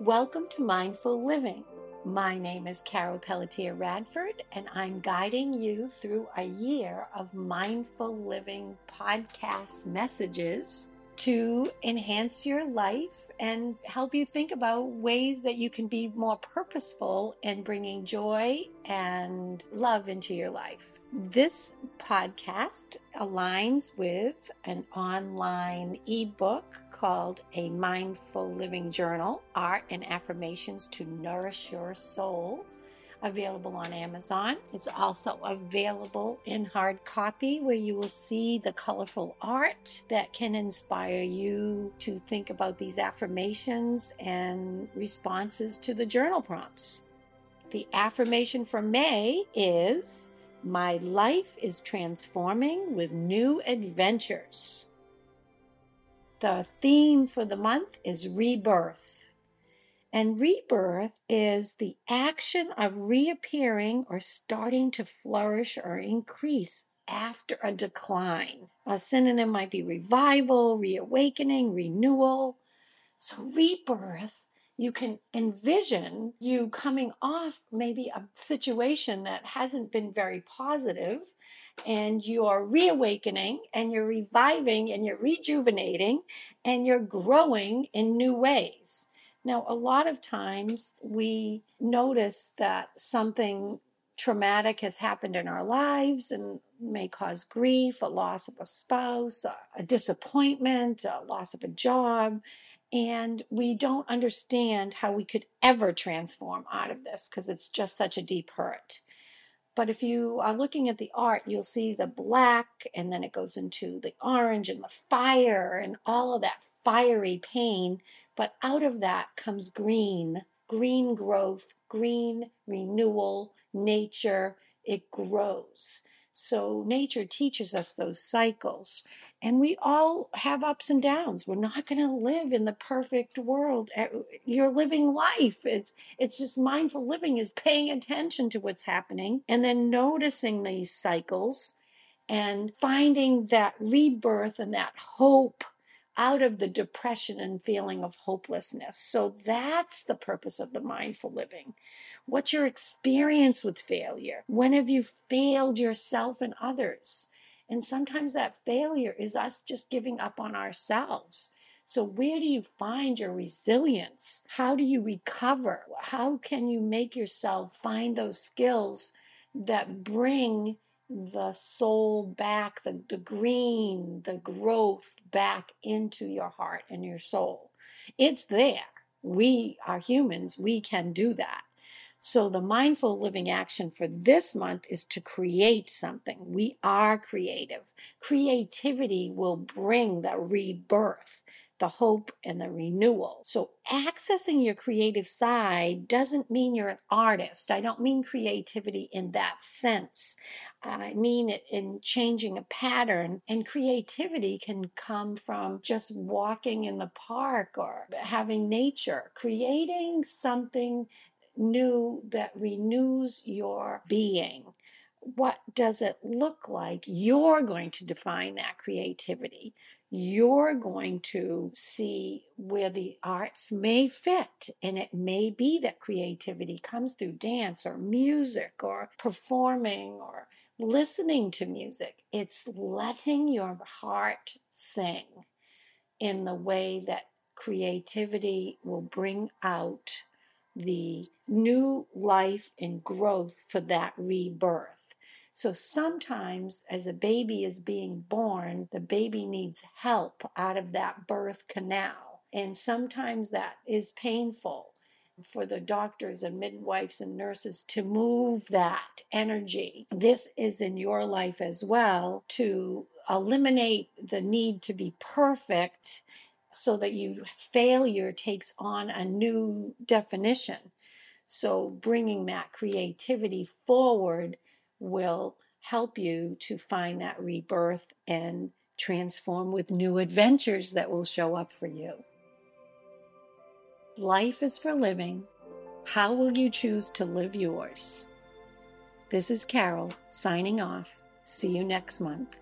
Welcome to Mindful Living. My name is Carol Pelletier Radford, and I'm guiding you through a year of mindful living podcast messages to enhance your life and help you think about ways that you can be more purposeful in bringing joy and love into your life. This podcast aligns with an online ebook called A Mindful Living Journal Art and Affirmations to Nourish Your Soul, available on Amazon. It's also available in hard copy where you will see the colorful art that can inspire you to think about these affirmations and responses to the journal prompts. The affirmation for May is my life is transforming with new adventures. The theme for the month is rebirth. And rebirth is the action of reappearing or starting to flourish or increase after a decline. A synonym might be revival, reawakening, renewal. So, rebirth you can envision you coming off maybe a situation that hasn't been very positive and you're reawakening and you're reviving and you're rejuvenating and you're growing in new ways. Now, a lot of times we notice that something traumatic has happened in our lives and may cause grief, a loss of a spouse, a disappointment, a loss of a job and we don't understand how we could ever transform out of this because it's just such a deep hurt. But if you are looking at the art, you'll see the black, and then it goes into the orange and the fire and all of that fiery pain. But out of that comes green, green growth, green renewal, nature. It grows. So nature teaches us those cycles. And we all have ups and downs. We're not going to live in the perfect world. Eh, you're living life. It's it's just mindful living is paying attention to what's happening and then noticing these cycles and finding that rebirth and that hope out of the depression and feeling of hopelessness. So that's the purpose of the mindful living. What's your experience with failure? When have you failed yourself and others? And sometimes that failure is us just giving up on ourselves. So, where do you find your resilience? How do you recover? How can you make yourself find those skills that bring the soul back, the, the green, the growth back into your heart and your soul? It's there. We are humans, we can do that. So, the mindful living action for this month is to create something. We are creative. Creativity will bring the rebirth, the hope, and the renewal. So, accessing your creative side doesn't mean you're an artist. I don't mean creativity in that sense. I mean it in changing a pattern. And creativity can come from just walking in the park or having nature, creating something new that renews your being. What does it look like? You're going to define that creativity. You're going to see where the arts may fit. And it may be that creativity comes through dance or music or performing or listening to music. It's letting your heart sing in the way that creativity will bring out the new life and growth for that rebirth. So sometimes, as a baby is being born, the baby needs help out of that birth canal. And sometimes that is painful for the doctors and midwives and nurses to move that energy. This is in your life as well to eliminate the need to be perfect so that you failure takes on a new definition. So bringing that creativity forward will help you to find that rebirth and transform with new adventures that will show up for you. Life is for living. How will you choose to live yours? This is Carol signing off. See you next month.